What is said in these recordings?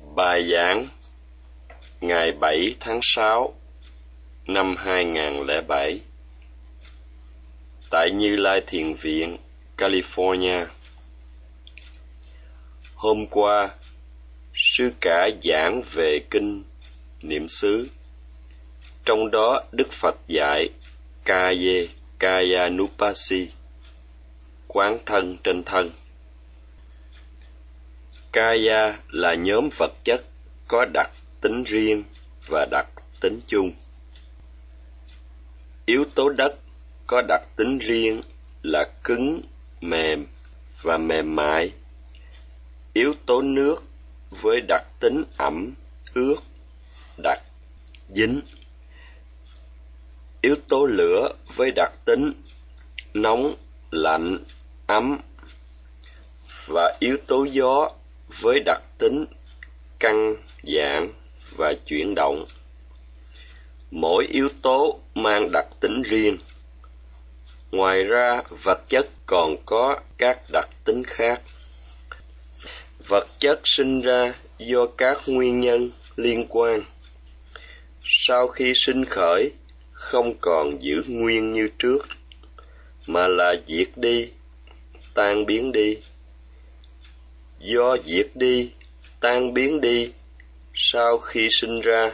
Bài giảng ngày 7 tháng 6 năm 2007 tại Như Lai Thiền Viện, California. Hôm qua, sư cả giảng về kinh niệm xứ. Trong đó Đức Phật dạy Kaya Kayanupasi, quán thân trên thân. Kaya là nhóm vật chất có đặc tính riêng và đặc tính chung. Yếu tố đất có đặc tính riêng là cứng, mềm và mềm mại. Yếu tố nước với đặc tính ẩm, ướt, đặc, dính. Yếu tố lửa với đặc tính nóng, lạnh, ấm và yếu tố gió với đặc tính căng, giãn và chuyển động. Mỗi yếu tố mang đặc tính riêng. Ngoài ra, vật chất còn có các đặc tính khác. Vật chất sinh ra do các nguyên nhân liên quan. Sau khi sinh khởi, không còn giữ nguyên như trước, mà là diệt đi, tan biến đi do diệt đi, tan biến đi, sau khi sinh ra,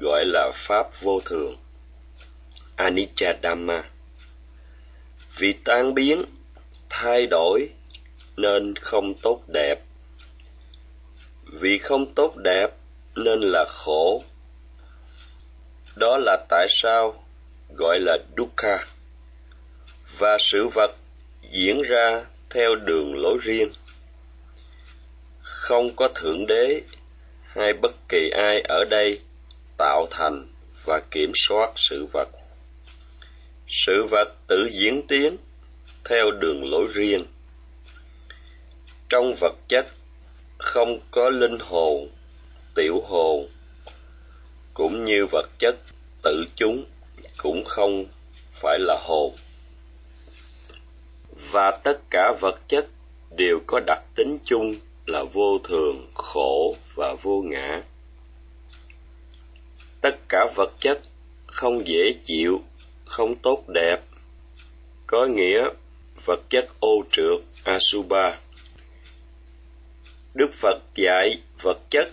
gọi là pháp vô thường. Anicca dhamma. Vì tan biến, thay đổi, nên không tốt đẹp. Vì không tốt đẹp, nên là khổ. Đó là tại sao gọi là dukkha. Và sự vật diễn ra theo đường lối riêng không có thượng đế hay bất kỳ ai ở đây tạo thành và kiểm soát sự vật. Sự vật tự diễn tiến theo đường lối riêng. Trong vật chất không có linh hồn, tiểu hồn, cũng như vật chất tự chúng cũng không phải là hồn. Và tất cả vật chất đều có đặc tính chung là vô thường, khổ và vô ngã. Tất cả vật chất không dễ chịu, không tốt đẹp, có nghĩa vật chất ô trượt Asuba. Đức Phật dạy vật chất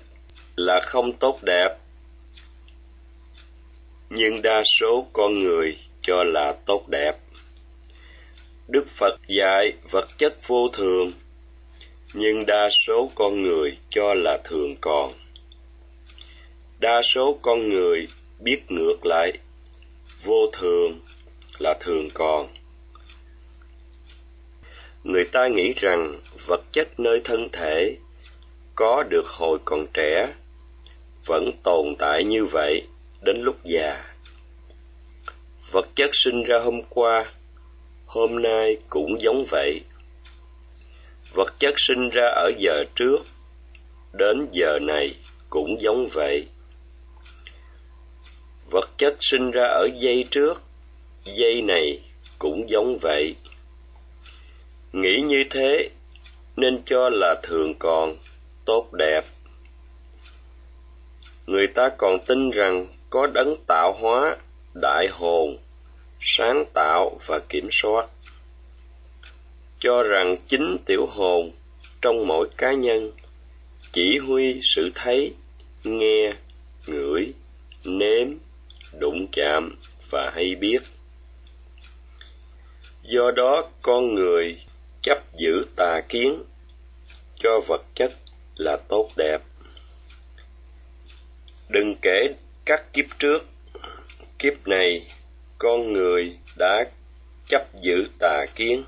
là không tốt đẹp, nhưng đa số con người cho là tốt đẹp. Đức Phật dạy vật chất vô thường nhưng đa số con người cho là thường còn. Đa số con người biết ngược lại, vô thường là thường còn. Người ta nghĩ rằng vật chất nơi thân thể có được hồi còn trẻ vẫn tồn tại như vậy đến lúc già. Vật chất sinh ra hôm qua, hôm nay cũng giống vậy vật chất sinh ra ở giờ trước, đến giờ này cũng giống vậy. Vật chất sinh ra ở giây trước, giây này cũng giống vậy. Nghĩ như thế nên cho là thường còn, tốt đẹp. Người ta còn tin rằng có đấng tạo hóa, đại hồn, sáng tạo và kiểm soát cho rằng chính tiểu hồn trong mỗi cá nhân chỉ huy sự thấy, nghe, ngửi, nếm, đụng chạm và hay biết. Do đó con người chấp giữ tà kiến cho vật chất là tốt đẹp. Đừng kể các kiếp trước. Kiếp này con người đã chấp giữ tà kiến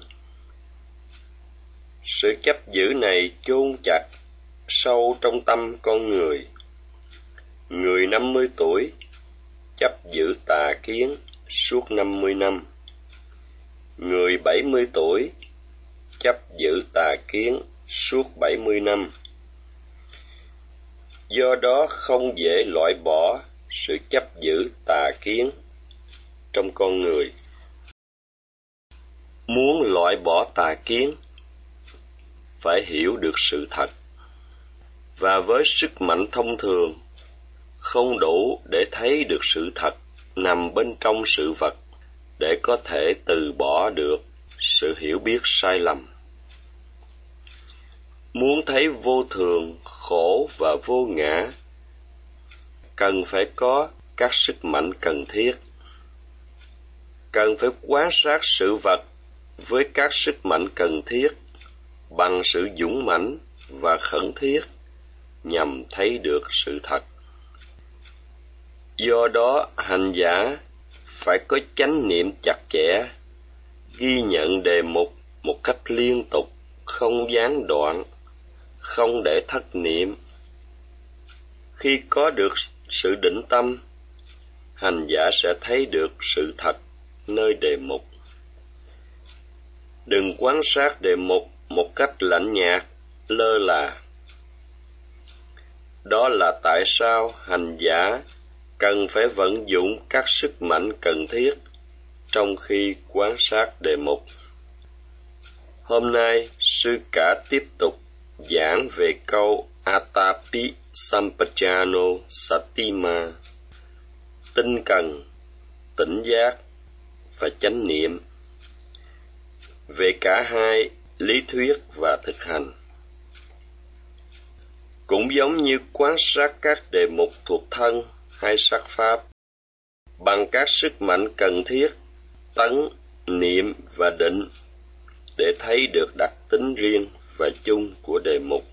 sự chấp giữ này chôn chặt sâu trong tâm con người. Người năm mươi tuổi, chấp giữ tà kiến suốt năm mươi năm. Người bảy mươi tuổi, chấp giữ tà kiến suốt bảy mươi năm. Do đó không dễ loại bỏ sự chấp giữ tà kiến trong con người. Muốn loại bỏ tà kiến phải hiểu được sự thật. Và với sức mạnh thông thường, không đủ để thấy được sự thật nằm bên trong sự vật để có thể từ bỏ được sự hiểu biết sai lầm. Muốn thấy vô thường, khổ và vô ngã, cần phải có các sức mạnh cần thiết. Cần phải quan sát sự vật với các sức mạnh cần thiết bằng sự dũng mãnh và khẩn thiết nhằm thấy được sự thật. Do đó, hành giả phải có chánh niệm chặt chẽ, ghi nhận đề mục một cách liên tục, không gián đoạn, không để thất niệm. Khi có được sự định tâm, hành giả sẽ thấy được sự thật nơi đề mục. Đừng quan sát đề mục một cách lạnh nhạt, lơ là. Đó là tại sao hành giả cần phải vận dụng các sức mạnh cần thiết trong khi quan sát đề mục. Hôm nay, sư cả tiếp tục giảng về câu atapi sampajano satima. Tinh cần, tỉnh giác và chánh niệm. Về cả hai lý thuyết và thực hành. Cũng giống như quan sát các đề mục thuộc thân hay sắc pháp, bằng các sức mạnh cần thiết, tấn, niệm và định để thấy được đặc tính riêng và chung của đề mục.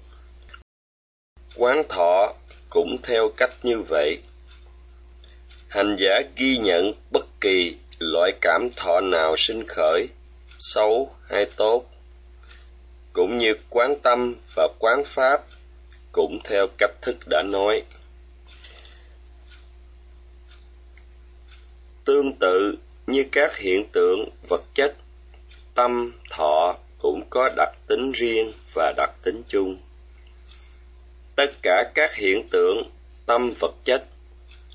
Quán thọ cũng theo cách như vậy. Hành giả ghi nhận bất kỳ loại cảm thọ nào sinh khởi, xấu hay tốt cũng như quán tâm và quán pháp, cũng theo cách thức đã nói. Tương tự như các hiện tượng vật chất, tâm, thọ cũng có đặc tính riêng và đặc tính chung. Tất cả các hiện tượng tâm vật chất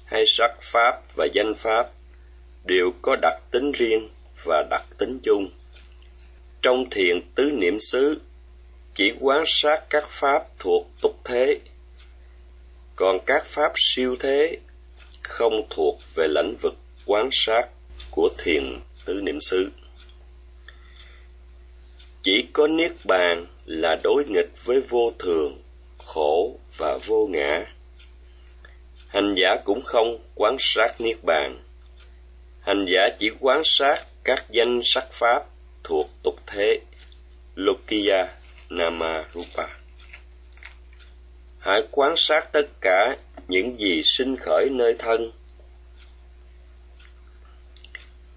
hay sắc pháp và danh pháp đều có đặc tính riêng và đặc tính chung. Trong thiền tứ niệm xứ chỉ quán sát các pháp thuộc tục thế. Còn các pháp siêu thế không thuộc về lãnh vực quán sát của thiền tứ niệm xứ. Chỉ có niết bàn là đối nghịch với vô thường, khổ và vô ngã. Hành giả cũng không quán sát niết bàn. Hành giả chỉ quán sát các danh sắc pháp thuộc tục thế lukiya nama rupa hãy quan sát tất cả những gì sinh khởi nơi thân.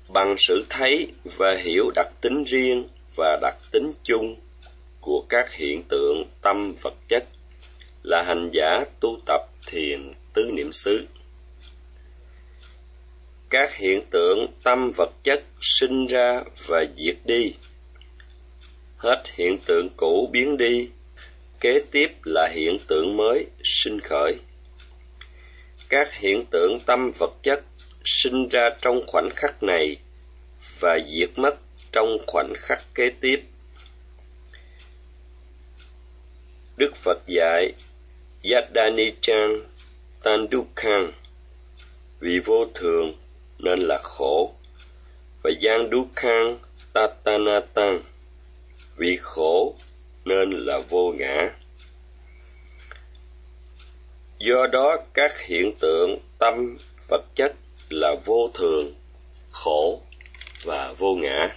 Bằng sự thấy và hiểu đặc tính riêng và đặc tính chung của các hiện tượng tâm vật chất là hành giả tu tập thiền tứ niệm xứ. Các hiện tượng tâm vật chất sinh ra và diệt đi hết hiện tượng cũ biến đi, kế tiếp là hiện tượng mới sinh khởi. Các hiện tượng tâm vật chất sinh ra trong khoảnh khắc này và diệt mất trong khoảnh khắc kế tiếp. Đức phật dạy yadani chan tandukan vì vô thường nên là khổ. Và gian dukhan tatanatan vì khổ nên là vô ngã. Do đó các hiện tượng tâm vật chất là vô thường, khổ và vô ngã.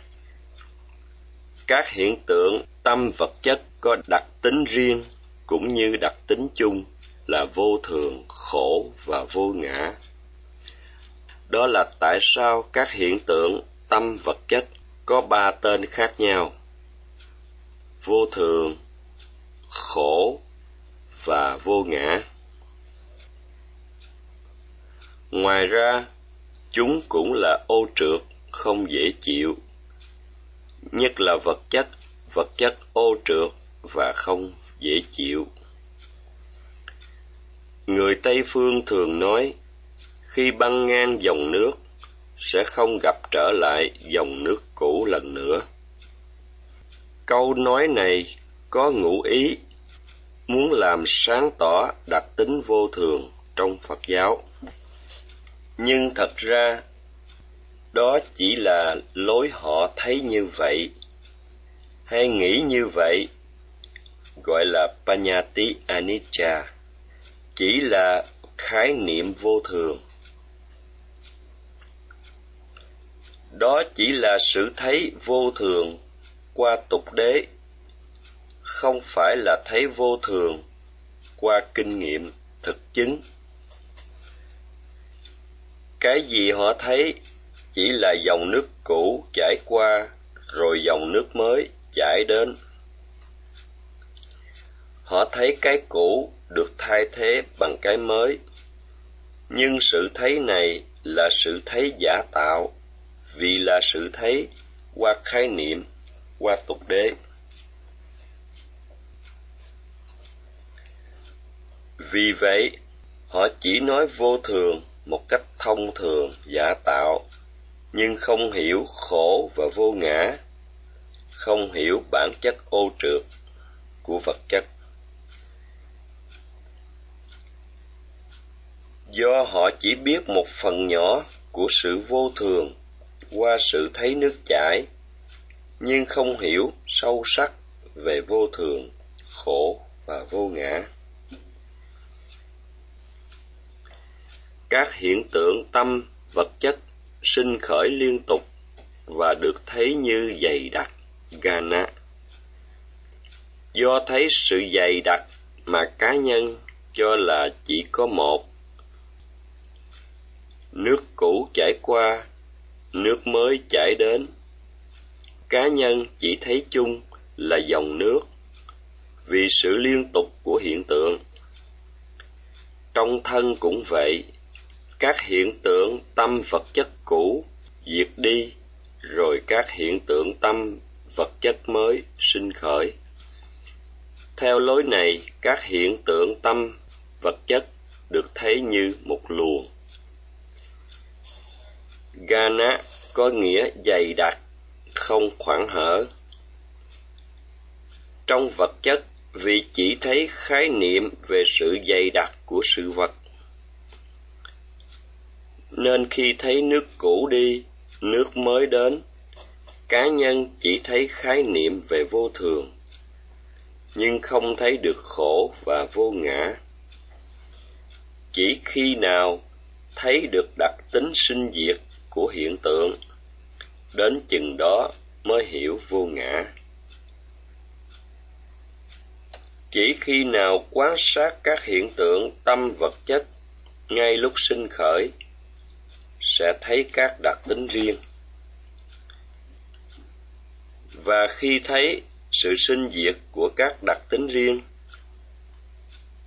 Các hiện tượng tâm vật chất có đặc tính riêng cũng như đặc tính chung là vô thường, khổ và vô ngã. Đó là tại sao các hiện tượng tâm vật chất có ba tên khác nhau vô thường, khổ và vô ngã. Ngoài ra, chúng cũng là ô trượt, không dễ chịu. Nhất là vật chất vật chất ô trượt và không dễ chịu. Người tây phương thường nói, khi băng ngang dòng nước, sẽ không gặp trở lại dòng nước cũ lần nữa câu nói này có ngụ ý muốn làm sáng tỏ đặc tính vô thường trong Phật giáo. Nhưng thật ra, đó chỉ là lối họ thấy như vậy, hay nghĩ như vậy, gọi là Panyati Anicca, chỉ là khái niệm vô thường. Đó chỉ là sự thấy vô thường qua tục đế, không phải là thấy vô thường qua kinh nghiệm thực chứng. Cái gì họ thấy chỉ là dòng nước cũ chảy qua, rồi dòng nước mới chảy đến. Họ thấy cái cũ được thay thế bằng cái mới, nhưng sự thấy này là sự thấy giả tạo, vì là sự thấy qua khái niệm qua tục đế. Vì vậy, họ chỉ nói vô thường một cách thông thường, giả tạo, nhưng không hiểu khổ và vô ngã, không hiểu bản chất ô trượt của vật chất. Do họ chỉ biết một phần nhỏ của sự vô thường qua sự thấy nước chảy nhưng không hiểu sâu sắc về vô thường, khổ và vô ngã. Các hiện tượng tâm, vật chất sinh khởi liên tục và được thấy như dày đặc, gana. Do thấy sự dày đặc mà cá nhân cho là chỉ có một. Nước cũ chảy qua, nước mới chảy đến cá nhân chỉ thấy chung là dòng nước vì sự liên tục của hiện tượng. Trong thân cũng vậy, các hiện tượng tâm vật chất cũ diệt đi, rồi các hiện tượng tâm vật chất mới sinh khởi. Theo lối này, các hiện tượng tâm vật chất được thấy như một luồng. Gana có nghĩa dày đặc không khoảng hở. Trong vật chất, vì chỉ thấy khái niệm về sự dày đặc của sự vật. Nên khi thấy nước cũ đi, nước mới đến, cá nhân chỉ thấy khái niệm về vô thường, nhưng không thấy được khổ và vô ngã. Chỉ khi nào thấy được đặc tính sinh diệt của hiện tượng đến chừng đó mới hiểu vô ngã. Chỉ khi nào quan sát các hiện tượng tâm vật chất ngay lúc sinh khởi, sẽ thấy các đặc tính riêng. Và khi thấy sự sinh diệt của các đặc tính riêng,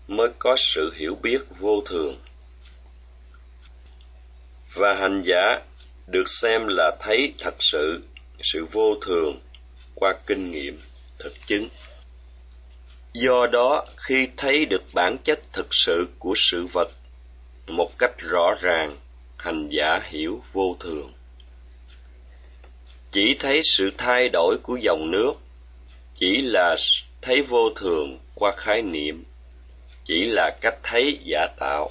mới có sự hiểu biết vô thường. Và hành giả được xem là thấy thật sự sự vô thường qua kinh nghiệm thực chứng. Do đó, khi thấy được bản chất thực sự của sự vật một cách rõ ràng, hành giả hiểu vô thường. Chỉ thấy sự thay đổi của dòng nước, chỉ là thấy vô thường qua khái niệm, chỉ là cách thấy giả tạo.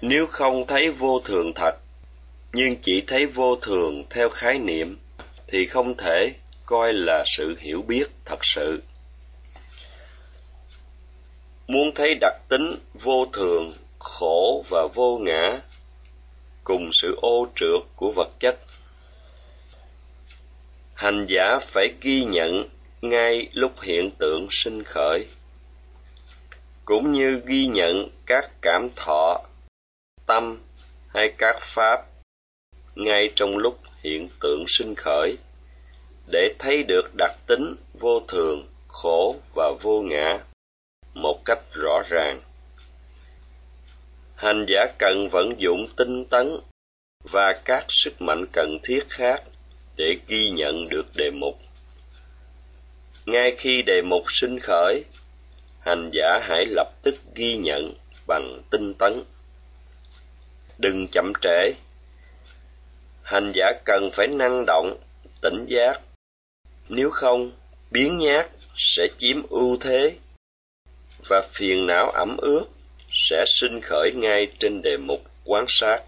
Nếu không thấy vô thường thật nhưng chỉ thấy vô thường theo khái niệm thì không thể coi là sự hiểu biết thật sự. Muốn thấy đặc tính vô thường, khổ và vô ngã cùng sự ô trượt của vật chất, hành giả phải ghi nhận ngay lúc hiện tượng sinh khởi, cũng như ghi nhận các cảm thọ tâm hay các pháp ngay trong lúc hiện tượng sinh khởi, để thấy được đặc tính vô thường, khổ và vô ngã một cách rõ ràng. Hành giả cần vận dụng tinh tấn và các sức mạnh cần thiết khác để ghi nhận được đề mục. Ngay khi đề mục sinh khởi, hành giả hãy lập tức ghi nhận bằng tinh tấn. Đừng chậm trễ hành giả cần phải năng động, tỉnh giác. Nếu không, biến nhát sẽ chiếm ưu thế và phiền não ẩm ướt sẽ sinh khởi ngay trên đề mục quán sát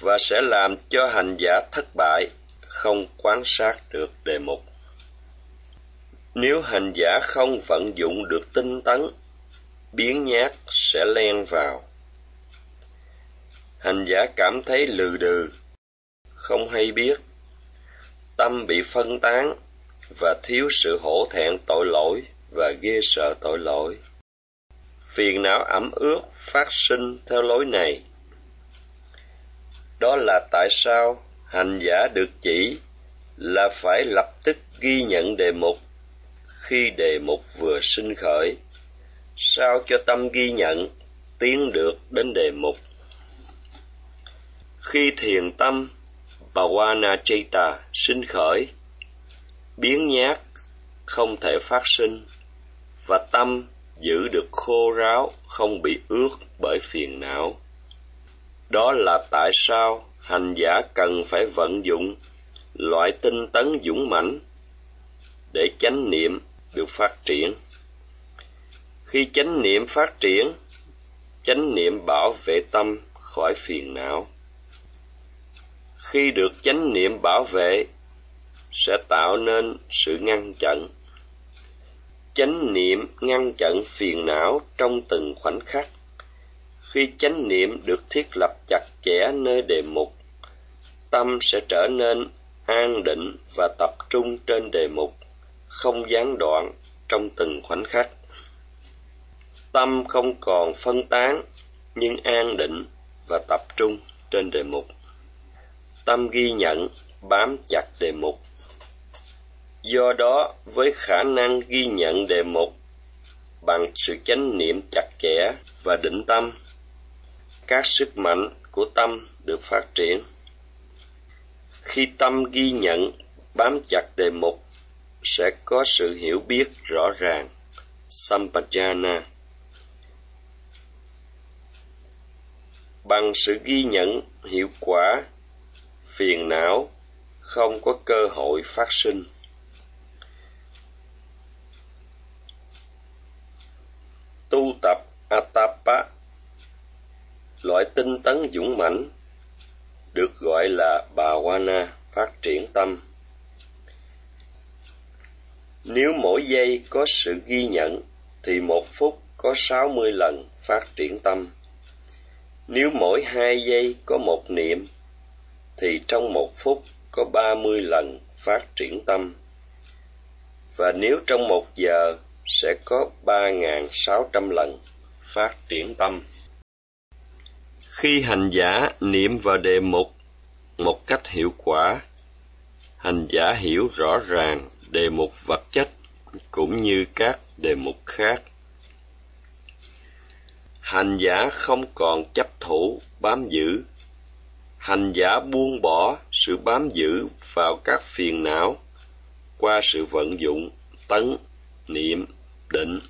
và sẽ làm cho hành giả thất bại, không quan sát được đề mục. Nếu hành giả không vận dụng được tinh tấn, biến nhát sẽ len vào hành giả cảm thấy lừ đừ, không hay biết. Tâm bị phân tán và thiếu sự hổ thẹn tội lỗi và ghê sợ tội lỗi. Phiền não ẩm ướt phát sinh theo lối này. Đó là tại sao hành giả được chỉ là phải lập tức ghi nhận đề mục. Khi đề mục vừa sinh khởi, sao cho tâm ghi nhận tiến được đến đề mục? Khi thiền tâm Bhavana Chaita sinh khởi, biến nhát không thể phát sinh và tâm giữ được khô ráo, không bị ướt bởi phiền não. Đó là tại sao hành giả cần phải vận dụng loại tinh tấn dũng mãnh để chánh niệm được phát triển. Khi chánh niệm phát triển, chánh niệm bảo vệ tâm khỏi phiền não khi được chánh niệm bảo vệ, sẽ tạo nên sự ngăn chặn. Chánh niệm ngăn chặn phiền não trong từng khoảnh khắc. Khi chánh niệm được thiết lập chặt chẽ nơi đề mục, tâm sẽ trở nên an định và tập trung trên đề mục, không gián đoạn trong từng khoảnh khắc. Tâm không còn phân tán, nhưng an định và tập trung trên đề mục tâm ghi nhận, bám chặt đề mục. Do đó, với khả năng ghi nhận đề mục, bằng sự chánh niệm chặt chẽ và định tâm, các sức mạnh của tâm được phát triển. Khi tâm ghi nhận, bám chặt đề mục, sẽ có sự hiểu biết rõ ràng. Sampajana. Bằng sự ghi nhận, hiệu quả phiền não, không có cơ hội phát sinh. Tu tập atapa loại tinh tấn dũng mãnh, được gọi là bhavana, phát triển tâm. Nếu mỗi giây có sự ghi nhận, thì một phút có sáu mươi lần phát triển tâm. Nếu mỗi hai giây có một niệm thì trong một phút có ba mươi lần phát triển tâm. Và nếu trong một giờ sẽ có ba sáu trăm lần phát triển tâm. Khi hành giả niệm vào đề mục một cách hiệu quả, hành giả hiểu rõ ràng đề mục vật chất cũng như các đề mục khác. Hành giả không còn chấp thủ bám giữ hành giả buông bỏ sự bám giữ vào các phiền não, qua sự vận dụng, tấn, niệm, định.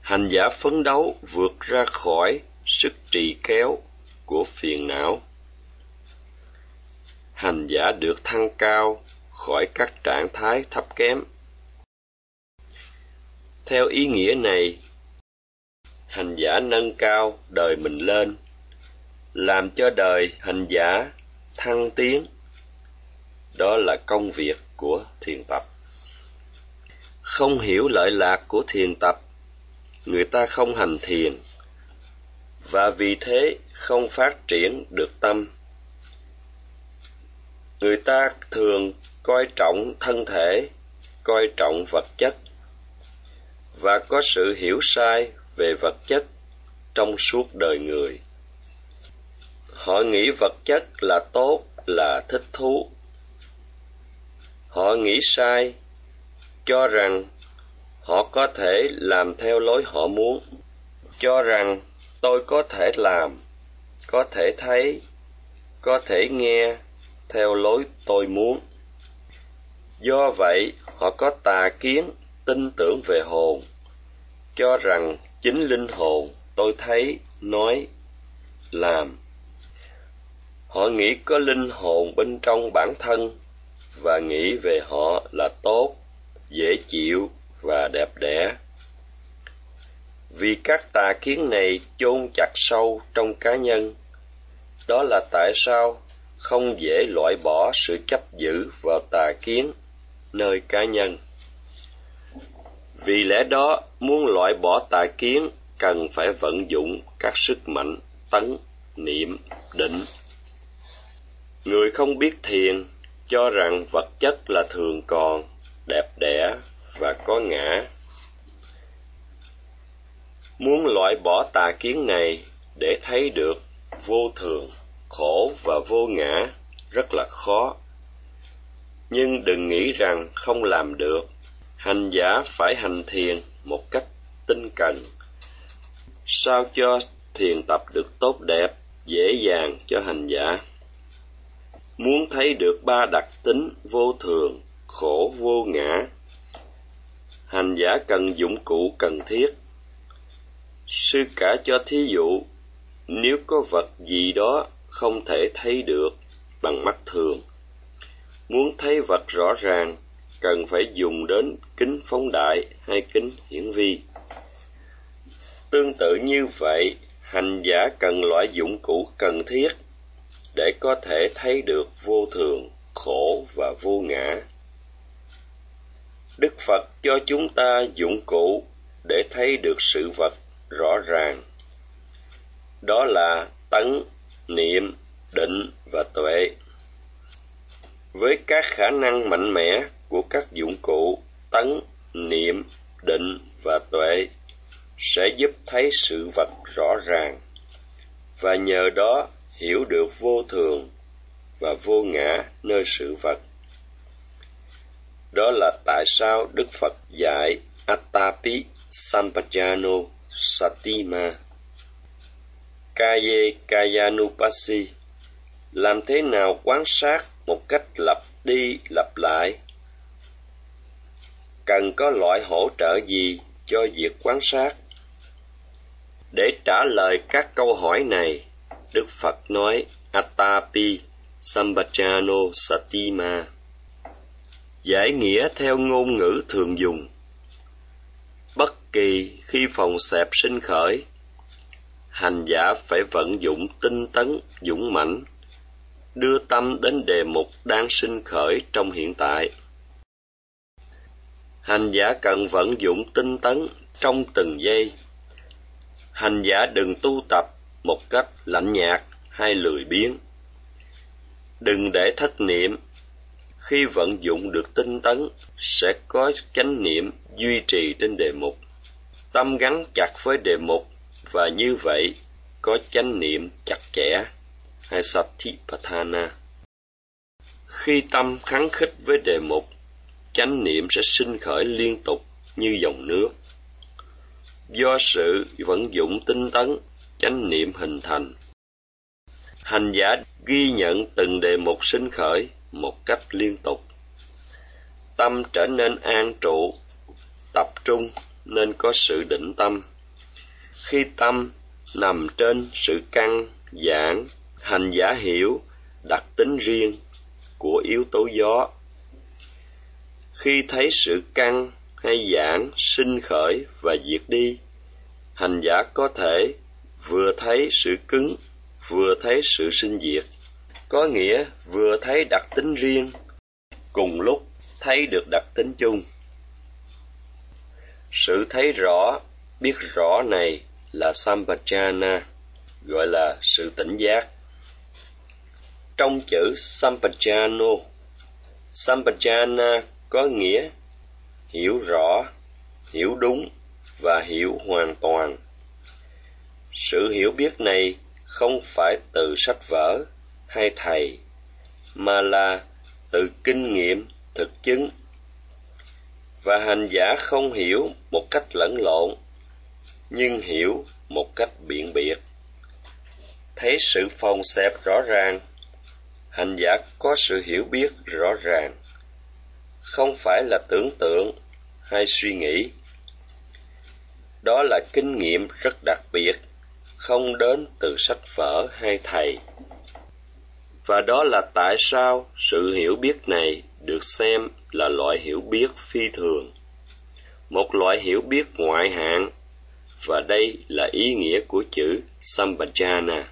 Hành giả phấn đấu vượt ra khỏi sức trì kéo của phiền não. Hành giả được thăng cao khỏi các trạng thái thấp kém. Theo ý nghĩa này, hành giả nâng cao đời mình lên làm cho đời hành giả thăng tiến. Đó là công việc của thiền tập. Không hiểu lợi lạc của thiền tập, người ta không hành thiền, và vì thế không phát triển được tâm. Người ta thường coi trọng thân thể, coi trọng vật chất, và có sự hiểu sai về vật chất trong suốt đời người họ nghĩ vật chất là tốt, là thích thú. Họ nghĩ sai, cho rằng họ có thể làm theo lối họ muốn. Cho rằng tôi có thể làm, có thể thấy, có thể nghe theo lối tôi muốn. Do vậy, họ có tà kiến, tin tưởng về hồn. Cho rằng chính linh hồn tôi thấy, nói, làm họ nghĩ có linh hồn bên trong bản thân và nghĩ về họ là tốt, dễ chịu và đẹp đẽ. Vì các tà kiến này chôn chặt sâu trong cá nhân, đó là tại sao không dễ loại bỏ sự chấp giữ vào tà kiến nơi cá nhân. Vì lẽ đó, muốn loại bỏ tà kiến cần phải vận dụng các sức mạnh tấn, niệm, định người không biết thiền, cho rằng vật chất là thường còn, đẹp đẽ và có ngã. Muốn loại bỏ tà kiến này để thấy được vô thường, khổ và vô ngã rất là khó. Nhưng đừng nghĩ rằng không làm được, hành giả phải hành thiền một cách tinh cần. Sao cho thiền tập được tốt đẹp, dễ dàng cho hành giả? Muốn thấy được ba đặc tính vô thường, khổ vô ngã, hành giả cần dụng cụ cần thiết. Sư cả cho thí dụ, nếu có vật gì đó không thể thấy được bằng mắt thường, muốn thấy vật rõ ràng, cần phải dùng đến kính phóng đại hay kính hiển vi. Tương tự như vậy, hành giả cần loại dụng cụ cần thiết để có thể thấy được vô thường, khổ và vô ngã. Đức phật cho chúng ta dụng cụ để thấy được sự vật rõ ràng. Đó là tấn niệm, định và tuệ. Với các khả năng mạnh mẽ của các dụng cụ tấn niệm, định và tuệ, sẽ giúp thấy sự vật rõ ràng. Và nhờ đó hiểu được vô thường và vô ngã nơi sự vật. Đó là tại sao đức phật dạy atapi sampajano satima, kaye kayanupasi làm thế nào quan sát một cách lặp đi lặp lại? Cần có loại hỗ trợ gì cho việc quan sát? Để trả lời các câu hỏi này đức phật nói, atapi Sambhajano satima. Giải nghĩa theo ngôn ngữ thường dùng. Bất kỳ khi phòng xẹp sinh khởi, hành giả phải vận dụng tinh tấn, dũng mãnh, đưa tâm đến đề mục đang sinh khởi trong hiện tại. Hành giả cần vận dụng tinh tấn trong từng giây. Hành giả đừng tu tập một cách lạnh nhạt hay lười biếng. Đừng để thất niệm. Khi vận dụng được tinh tấn, sẽ có chánh niệm duy trì trên đề mục. Tâm gắn chặt với đề mục và như vậy có chánh niệm chặt chẽ. Hay satipatthana khi tâm kháng khích với đề mục, chánh niệm sẽ sinh khởi liên tục như dòng nước. Do sự vận dụng tinh tấn chánh niệm hình thành. Hành giả ghi nhận từng đề mục sinh khởi một cách liên tục. Tâm trở nên an trụ, tập trung nên có sự định tâm. Khi tâm nằm trên sự căng giãn hành giả hiểu đặc tính riêng của yếu tố gió. Khi thấy sự căng hay giãn sinh khởi và diệt đi, hành giả có thể vừa thấy sự cứng, vừa thấy sự sinh diệt. Có nghĩa, vừa thấy đặc tính riêng, cùng lúc thấy được đặc tính chung. Sự thấy rõ, biết rõ này là sampajana, gọi là sự tỉnh giác. Trong chữ sampajano, sampajana có nghĩa hiểu rõ, hiểu đúng và hiểu hoàn toàn sự hiểu biết này không phải từ sách vở hay thầy, mà là từ kinh nghiệm thực chứng. Và hành giả không hiểu một cách lẫn lộn, nhưng hiểu một cách biện biệt. Thấy sự phòng xẹp rõ ràng, hành giả có sự hiểu biết rõ ràng. Không phải là tưởng tượng hay suy nghĩ. Đó là kinh nghiệm rất đặc biệt không đến từ sách vở hay thầy và đó là tại sao sự hiểu biết này được xem là loại hiểu biết phi thường một loại hiểu biết ngoại hạng và đây là ý nghĩa của chữ Sambhajana.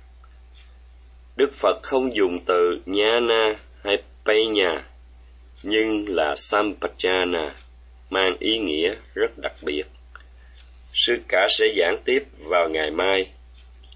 Đức Phật không dùng từ Nhana hay Penya, nhưng là Sambhajana, mang ý nghĩa rất đặc biệt. Sư cả sẽ giảng tiếp vào ngày mai.